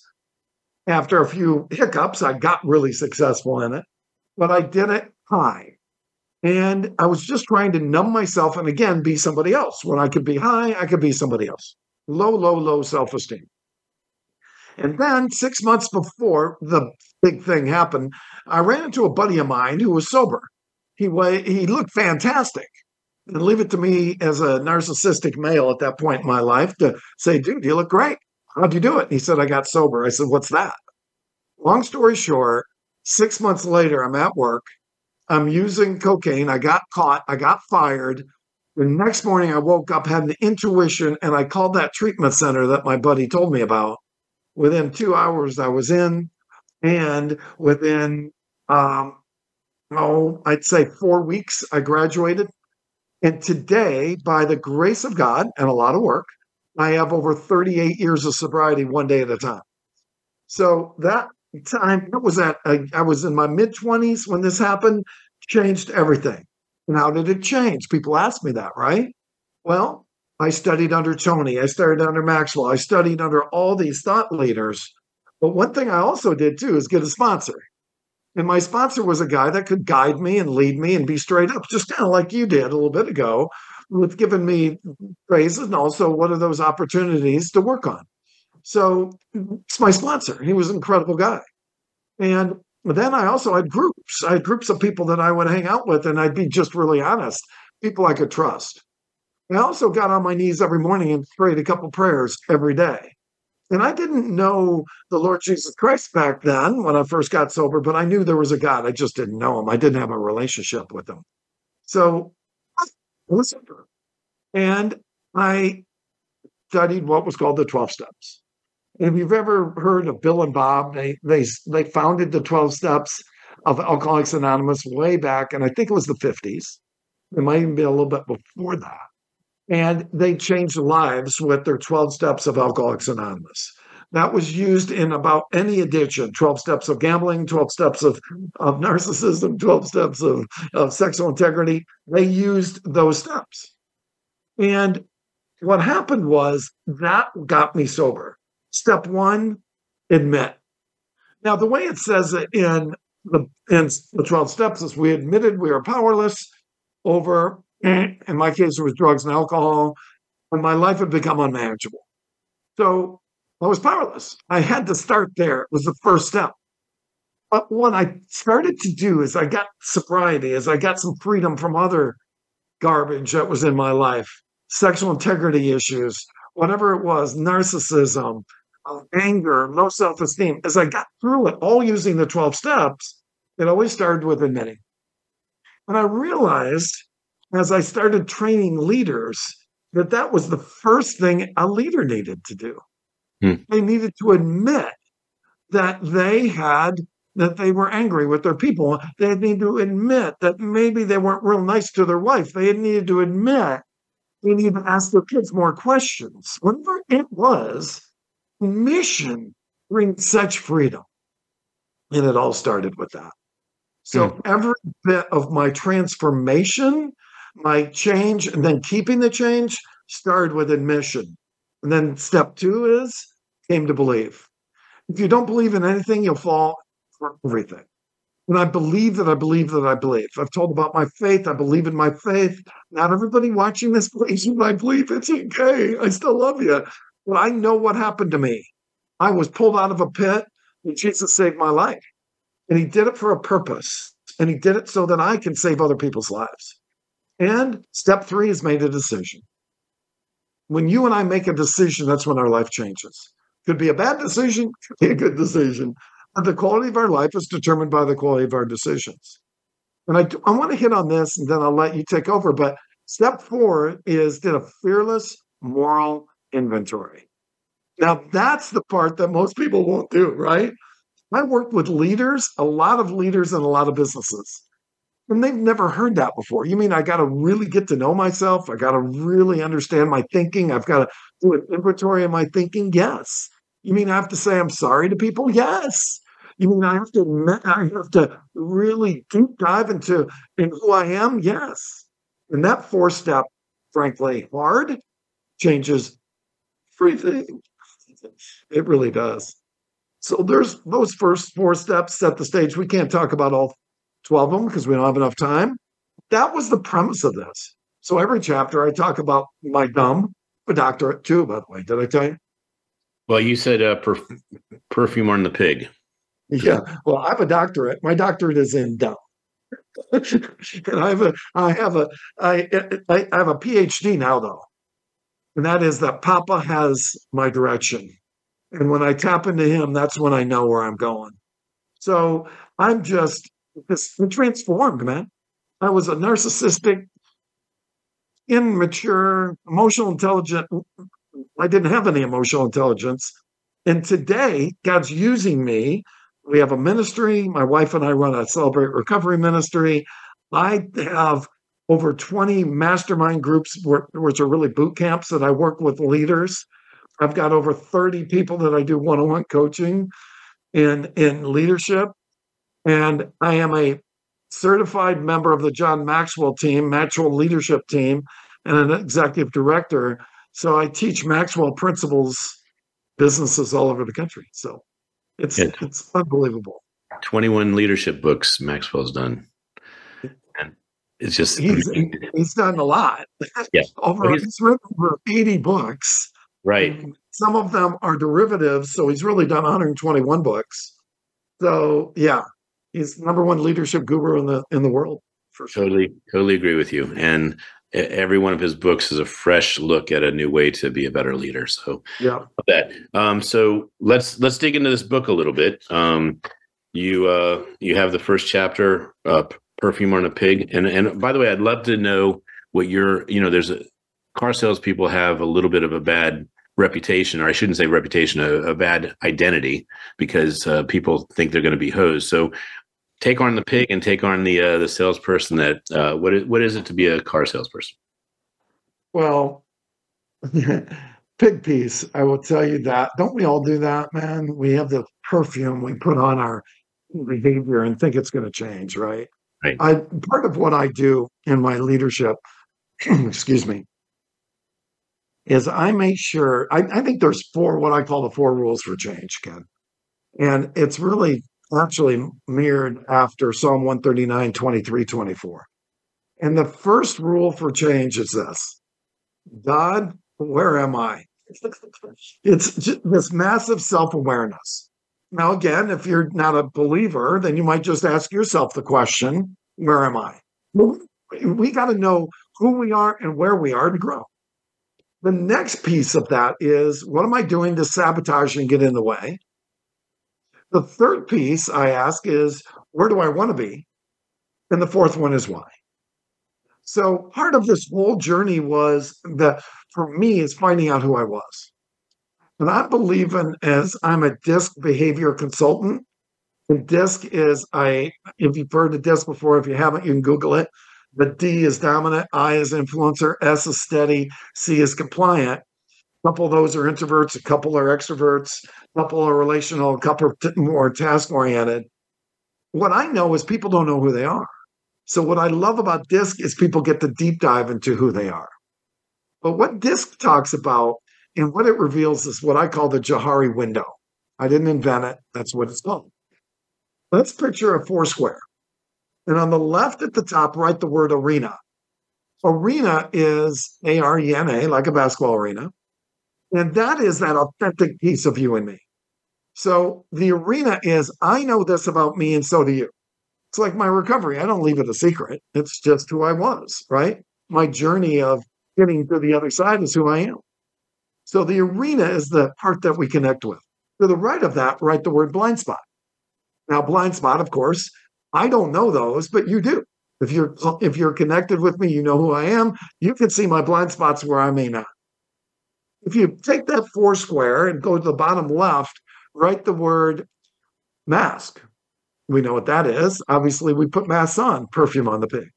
After a few hiccups, I got really successful in it, but I did it high. And I was just trying to numb myself and again be somebody else. When I could be high, I could be somebody else. Low, low, low self esteem. And then six months before the big thing happened, I ran into a buddy of mine who was sober. He was, he looked fantastic. And leave it to me as a narcissistic male at that point in my life to say, dude, you look great. How'd you do it? And he said, I got sober. I said, What's that? Long story short, six months later, I'm at work. I'm using cocaine. I got caught. I got fired. The next morning, I woke up, had an intuition, and I called that treatment center that my buddy told me about. Within two hours, I was in, and within um, oh, I'd say four weeks, I graduated. And today, by the grace of God and a lot of work, I have over 38 years of sobriety one day at a time. So that time, what was at, uh, I was in my mid 20s when this happened, changed everything. And how did it change? People ask me that, right? Well, I studied under Tony, I studied under Maxwell, I studied under all these thought leaders. But one thing I also did too is get a sponsor. And my sponsor was a guy that could guide me and lead me and be straight up, just kind of like you did a little bit ago, with giving me praises and also what are those opportunities to work on. So it's my sponsor. He was an incredible guy. And then I also had groups. I had groups of people that I would hang out with, and I'd be just really honest, people I could trust. I also got on my knees every morning and prayed a couple prayers every day. And I didn't know the Lord Jesus Christ back then when I first got sober, but I knew there was a God. I just didn't know him. I didn't have a relationship with him. So I. And I studied what was called the 12 steps. If you've ever heard of Bill and Bob, they they they founded the 12 steps of Alcoholics Anonymous way back, and I think it was the 50s. It might even be a little bit before that and they changed lives with their 12 steps of Alcoholics Anonymous. That was used in about any addiction 12 steps of gambling, 12 steps of, of narcissism, 12 steps of, of sexual integrity. They used those steps. And what happened was that got me sober. Step one, admit. Now, the way it says it in the, in the 12 steps is we admitted we are powerless over [CLEARS THROAT] in my case, it was drugs and alcohol, and my life had become unmanageable. So I was powerless. I had to start there. It was the first step. But what I started to do is I got sobriety, as I got some freedom from other garbage that was in my life, sexual integrity issues, whatever it was, narcissism, uh, anger, low self esteem. As I got through it, all using the 12 steps, it always started with admitting. And I realized as I started training leaders that that was the first thing a leader needed to do. Hmm. They needed to admit that they had that they were angry with their people. They needed to admit that maybe they weren't real nice to their wife. They needed to admit they needed to ask their kids more questions. Whatever it was, mission brings such freedom. And it all started with that. So hmm. every bit of my transformation my change and then keeping the change started with admission. And then step two is came to believe. If you don't believe in anything, you'll fall for everything. And I believe that I believe that I believe. I've told about my faith. I believe in my faith. Not everybody watching this [LAUGHS] believes in my belief. It's okay. I still love you. But I know what happened to me. I was pulled out of a pit and Jesus saved my life. And he did it for a purpose. And he did it so that I can save other people's lives. And step three is made a decision. when you and I make a decision, that's when our life changes. Could be a bad decision, could be a good decision. But the quality of our life is determined by the quality of our decisions. And I, I want to hit on this and then I'll let you take over. But step four is did a fearless moral inventory. Now, that's the part that most people won't do, right? I worked with leaders, a lot of leaders and a lot of businesses. And they've never heard that before. You mean I got to really get to know myself? I got to really understand my thinking? I've got to do an inventory of my thinking? Yes. You mean I have to say I'm sorry to people? Yes. You mean I have to I have to really deep dive into in who I am? Yes. And that four step, frankly, hard changes everything. It really does. So there's those first four steps set the stage. We can't talk about all 12 of them because we don't have enough time. That was the premise of this. So every chapter I talk about my dumb, a doctorate too, by the way. Did I tell you? Well, you said uh, perf- perfume on the pig. Yeah. Well, I have a doctorate. My doctorate is in dumb. [LAUGHS] and I have a I have a I I have a PhD now though. And that is that Papa has my direction. And when I tap into him, that's when I know where I'm going. So I'm just this transformed, man. I was a narcissistic, immature, emotional intelligent. I didn't have any emotional intelligence. And today, God's using me. We have a ministry. My wife and I run a Celebrate Recovery ministry. I have over 20 mastermind groups, which are really boot camps that I work with leaders. I've got over 30 people that I do one on one coaching in, in leadership. And I am a certified member of the John Maxwell team, Maxwell leadership team, and an executive director. So I teach Maxwell principles businesses all over the country. So it's yeah. it's unbelievable. 21 leadership books Maxwell's done. It's just he's, he's done a lot. Yeah. [LAUGHS] over well, he's, written over 80 books. Right. Some of them are derivatives, so he's really done 121 books. So yeah, he's number one leadership guru in the in the world for sure. Totally, totally agree with you. And every one of his books is a fresh look at a new way to be a better leader. So yeah, that. Um, so let's let's dig into this book a little bit. Um, you uh, you have the first chapter, uh, perfume on a pig, and and by the way, I'd love to know what your you know. There's a car salespeople have a little bit of a bad reputation, or I shouldn't say reputation, a, a bad identity because uh, people think they're going to be hosed. So take on the pig and take on the uh, the salesperson that uh, what is what is it to be a car salesperson? Well, [LAUGHS] pig piece. I will tell you that. Don't we all do that, man? We have the perfume we put on our behavior and think it's going to change, right? Right. I part of what I do in my leadership, [CLEARS THROAT] excuse me, is I make sure I, I think there's four what I call the four rules for change, Ken. And it's really actually mirrored after Psalm 139, 23, 24. And the first rule for change is this God, where am I? It's this massive self awareness. Now, again, if you're not a believer, then you might just ask yourself the question, Where am I? We got to know who we are and where we are to grow. The next piece of that is what am I doing to sabotage and get in the way? The third piece I ask is where do I want to be? And the fourth one is why. So part of this whole journey was that for me is finding out who I was. And I believe in as I'm a disc behavior consultant. And disc is I if you've heard of disc before, if you haven't, you can Google it. But D is dominant, I is influencer, S is steady, C is compliant. A couple of those are introverts, a couple are extroverts, a couple are relational, a couple are more task oriented. What I know is people don't know who they are. So, what I love about DISC is people get to deep dive into who they are. But what DISC talks about and what it reveals is what I call the Johari window. I didn't invent it, that's what it's called. Let's picture a four square. And on the left at the top, write the word arena. Arena is A R E N A, like a basketball arena. And that is that authentic piece of you and me. So the arena is I know this about me, and so do you. It's like my recovery. I don't leave it a secret. It's just who I was, right? My journey of getting to the other side is who I am. So the arena is the part that we connect with. To the right of that, write the word blind spot. Now, blind spot, of course, I don't know those, but you do. If you're if you're connected with me, you know who I am. You can see my blind spots where I may not. If you take that four square and go to the bottom left, write the word mask. We know what that is. Obviously, we put masks on, perfume on the pig.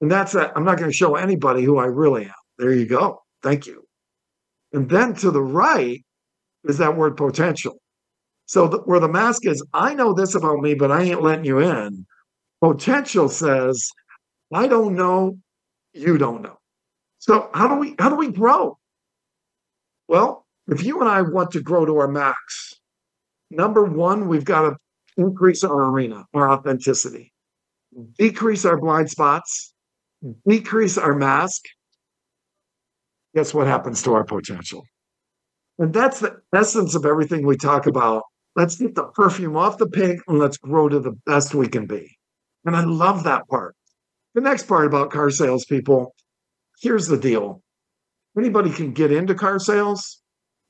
And that's it. I'm not going to show anybody who I really am. There you go. Thank you. And then to the right is that word potential. So the, where the mask is, I know this about me, but I ain't letting you in. Potential says, I don't know, you don't know. So how do we how do we grow? Well, if you and I want to grow to our max, number one, we've got to increase our arena, our authenticity, decrease our blind spots, decrease our mask. Guess what happens to our potential? And that's the essence of everything we talk about. Let's get the perfume off the pig and let's grow to the best we can be. And I love that part. The next part about car salespeople here's the deal anybody can get into car sales.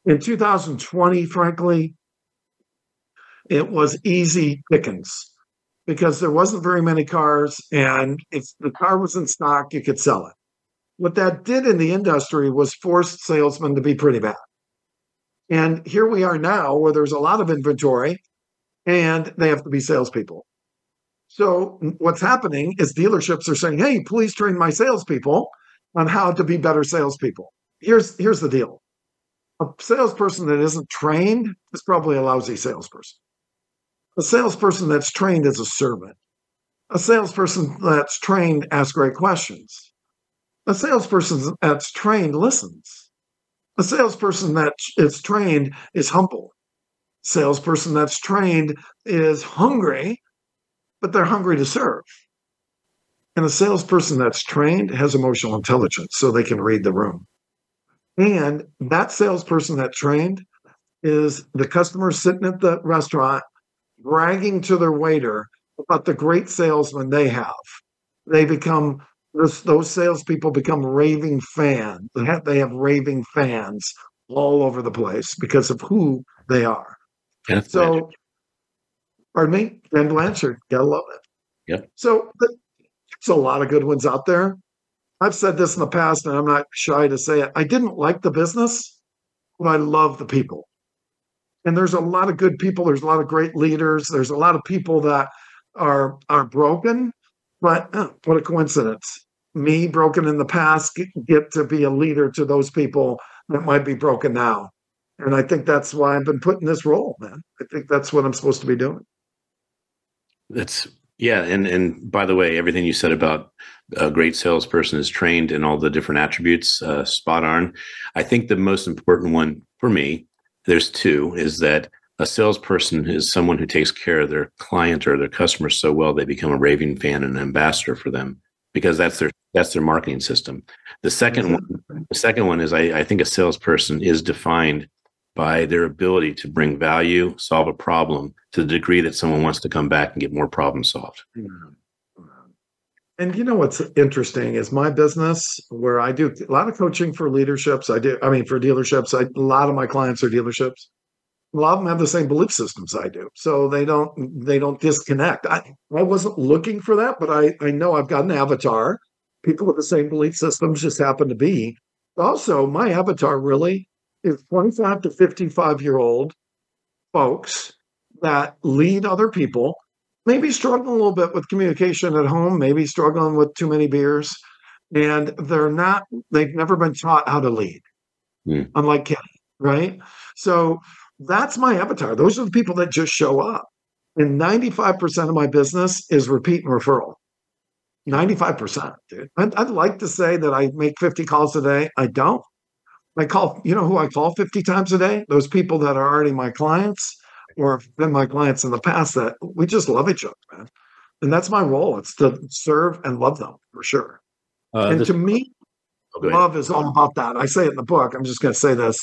In 2020, frankly, it was easy pickings because there wasn't very many cars, and if the car was in stock, you could sell it. What that did in the industry was force salesmen to be pretty bad. And here we are now where there's a lot of inventory and they have to be salespeople. So what's happening is dealerships are saying, hey, please train my salespeople on how to be better salespeople. Here's here's the deal. A salesperson that isn't trained is probably a lousy salesperson. A salesperson that's trained is a servant. A salesperson that's trained asks great questions. A salesperson that's trained listens. A salesperson that is trained is humble. Salesperson that's trained is hungry, but they're hungry to serve. And a salesperson that's trained has emotional intelligence, so they can read the room. And that salesperson that trained is the customer sitting at the restaurant bragging to their waiter about the great salesman they have. They become those, those salespeople become raving fans. They have, they have raving fans all over the place because of who they are. Kenneth so, Blanchard. pardon me, Ken Blanchard, gotta love it. Yep. So th- there's a lot of good ones out there. I've said this in the past, and I'm not shy to say it. I didn't like the business, but I love the people. And there's a lot of good people. There's a lot of great leaders. There's a lot of people that are are broken, but eh, what a coincidence. Me broken in the past get, get to be a leader to those people that might be broken now. And I think that's why I've been put in this role, man. I think that's what I'm supposed to be doing. That's yeah, and and by the way, everything you said about a great salesperson is trained in all the different attributes, uh, spot on. I think the most important one for me, there's two, is that a salesperson is someone who takes care of their client or their customer so well they become a raving fan and an ambassador for them because that's their that's their marketing system. The 2nd one, the second one is I, I think a salesperson is defined by their ability to bring value, solve a problem to the degree that someone wants to come back and get more problems solved. Mm-hmm. And you know what's interesting is my business where I do a lot of coaching for leaderships. I do, I mean, for dealerships. I, a lot of my clients are dealerships. A lot of them have the same belief systems I do, so they don't they don't disconnect. I I wasn't looking for that, but I I know I've got an avatar. People with the same belief systems just happen to be. Also, my avatar really is 25 to 55 year old folks that lead other people maybe struggling a little bit with communication at home, maybe struggling with too many beers, and they're not, they've never been taught how to lead, Hmm. unlike Kenny, right? So that's my avatar. Those are the people that just show up. And 95% of my business is repeat and referral. 95%, dude. I'd, I'd like to say that I make 50 calls a day. I don't. I call, you know who I call 50 times a day? Those people that are already my clients or have been my clients in the past that we just love each other, man. And that's my role. It's to serve and love them for sure. Uh, and this- to me, oh, love is all about that. I say it in the book. I'm just going to say this.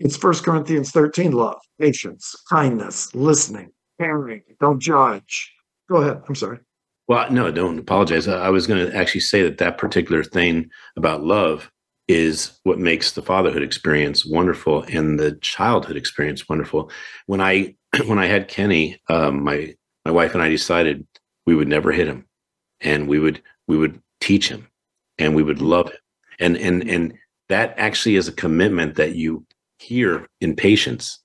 It's First Corinthians 13 love, patience, kindness, listening, caring, don't judge. Go ahead. I'm sorry. Well, no, don't apologize. I, I was going to actually say that that particular thing about love is what makes the fatherhood experience wonderful and the childhood experience wonderful. When I [CLEARS THROAT] when I had Kenny, um, my my wife and I decided we would never hit him, and we would we would teach him, and we would love him, and and and that actually is a commitment that you hear in patience.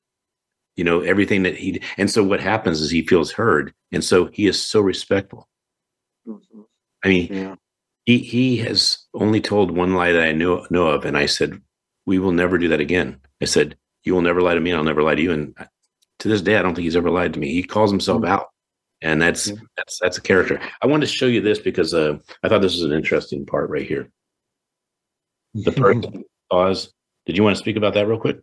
You know everything that he, and so what happens is he feels heard, and so he is so respectful. I mean, Yeah. he he has only told one lie that I know know of, and I said, "We will never do that again." I said, "You will never lie to me, and I'll never lie to you." And to this day, I don't think he's ever lied to me. He calls himself Mm. out, and that's Yeah. that's that's a character. I wanted to show you this because uh, I thought this was an interesting part right here. The person cause. [LAUGHS] Did you want to speak about that real quick?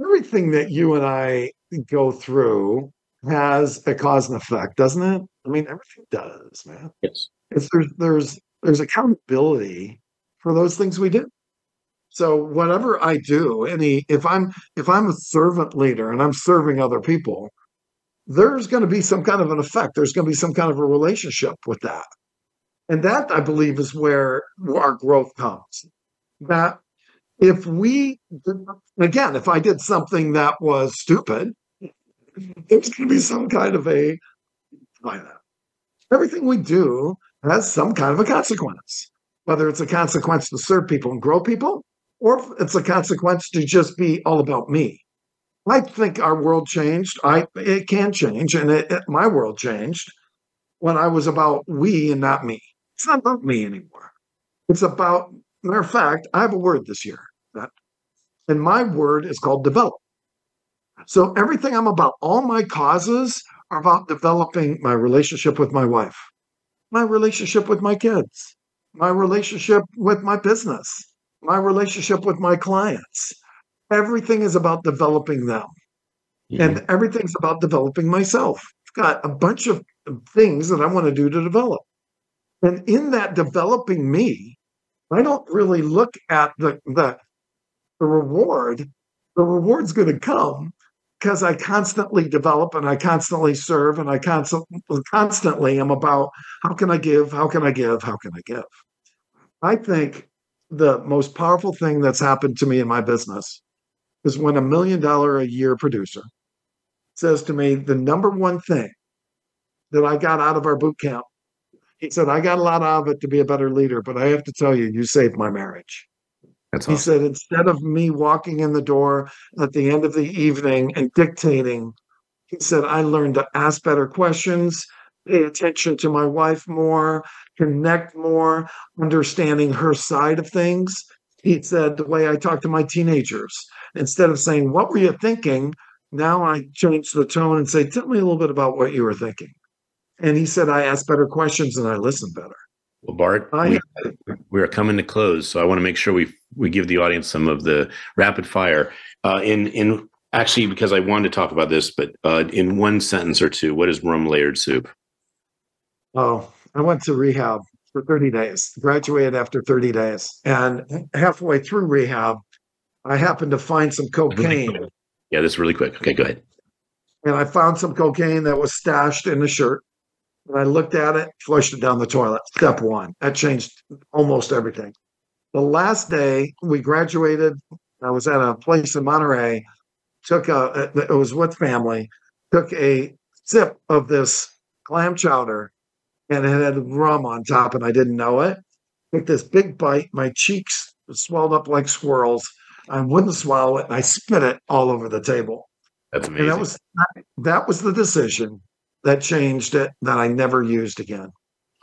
Everything that you and I go through has a cause and effect, doesn't it? I mean, everything does, man. Yes. It's there's there's there's accountability for those things we do. So whatever I do, any if I'm if I'm a servant leader and I'm serving other people, there's going to be some kind of an effect. There's going to be some kind of a relationship with that. And that I believe is where our growth comes. That if we again, if I did something that was stupid, there's going to be some kind of a by that. Everything we do has some kind of a consequence, whether it's a consequence to serve people and grow people, or it's a consequence to just be all about me. I think our world changed. I it can change, and it, it- my world changed when I was about we and not me. It's not about me anymore. It's about matter of fact. I have a word this year, and my word is called develop. So everything I'm about, all my causes are about developing my relationship with my wife, my relationship with my kids, my relationship with my business, my relationship with my clients. Everything is about developing them, mm-hmm. and everything's about developing myself. I've got a bunch of things that I want to do to develop. And in that developing me, I don't really look at the the, the reward. The reward's going to come because I constantly develop and I constantly serve and I constantly constantly am about how can I give, how can I give, how can I give. I think the most powerful thing that's happened to me in my business is when a million dollar a year producer says to me the number one thing that I got out of our boot camp. He said, I got a lot out of it to be a better leader, but I have to tell you, you saved my marriage. That's He awesome. said, instead of me walking in the door at the end of the evening and dictating, he said, I learned to ask better questions, pay attention to my wife more, connect more, understanding her side of things. He said, the way I talk to my teenagers, instead of saying, What were you thinking? Now I change the tone and say, Tell me a little bit about what you were thinking. And he said, I ask better questions and I listen better. Well, Bart, we, we are coming to close, so I want to make sure we we give the audience some of the rapid fire. Uh, in in actually, because I wanted to talk about this, but uh, in one sentence or two, what is rum layered soup? Oh, I went to rehab for 30 days, graduated after 30 days. And halfway through rehab, I happened to find some cocaine. Yeah, this is really quick. Okay, go ahead. And I found some cocaine that was stashed in a shirt. And I looked at it, flushed it down the toilet. Step one. That changed almost everything. The last day we graduated, I was at a place in Monterey, took a, it was with family, took a sip of this clam chowder and it had rum on top and I didn't know it. Took this big bite, my cheeks swelled up like squirrels. I wouldn't swallow it and I spit it all over the table. That's And amazing. that was that was the decision that changed it that I never used again.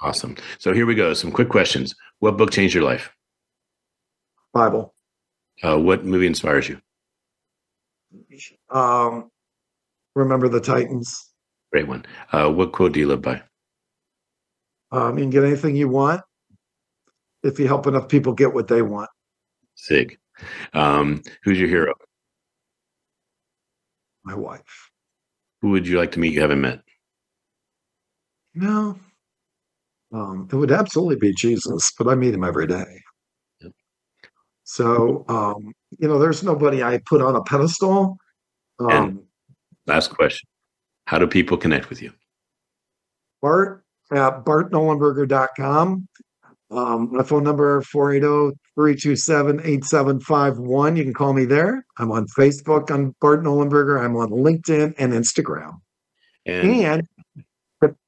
awesome. So here we go. Some quick questions. What book changed your life? Bible. Uh, what movie inspires you? Um, remember the Titans. Great one. Uh, what quote do you live by? Um, you can get anything you want if you help enough people get what they want. Zig. Um, who's your hero? My wife. Who would you like to meet you haven't met? No. Um, it would absolutely be Jesus, but I meet him every day. Yep. So, um, you know, there's nobody I put on a pedestal. Um, And- Last question. How do people connect with you? Bart at bartnollenberger.com. Um, my phone number 480 327 8751. You can call me there. I'm on Facebook on Bart Nollenberger. I'm on LinkedIn and Instagram. And And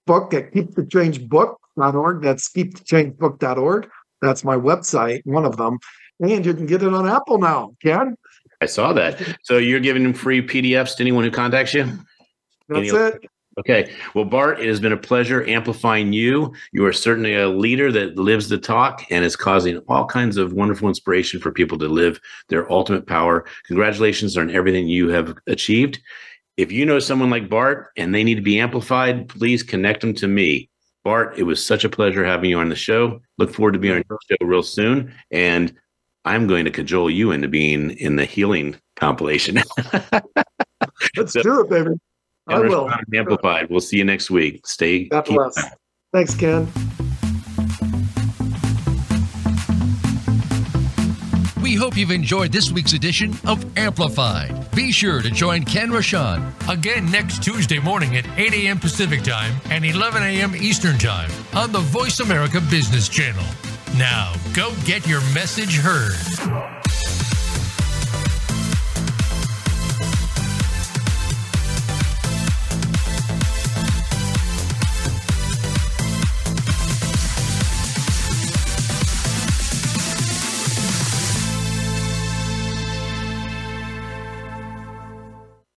book at keepthechangebook.org. That's keepthechangebook.org. That's my website, one of them. And you can get it on Apple now, Ken. I saw that. So you're giving them free PDFs to anyone who contacts you? That's Any- it. Okay. Well, Bart, it has been a pleasure amplifying you. You are certainly a leader that lives the talk and is causing all kinds of wonderful inspiration for people to live their ultimate power. Congratulations on everything you have achieved. If you know someone like Bart and they need to be amplified, please connect them to me. Bart, it was such a pleasure having you on the show. Look forward to being on your show real soon. And I'm going to cajole you into being in the healing compilation. [LAUGHS] Let's So- do it, baby. I will. Amplified. We'll see you next week. Stay. God bless. Thanks, Ken. We hope you've enjoyed this week's edition of Amplified. Be sure to join Ken Rochon Again next Tuesday morning at 8 a.m. Pacific Time and 11 a.m. Eastern Time on the Voice America Business Channel. Now, go get your message heard.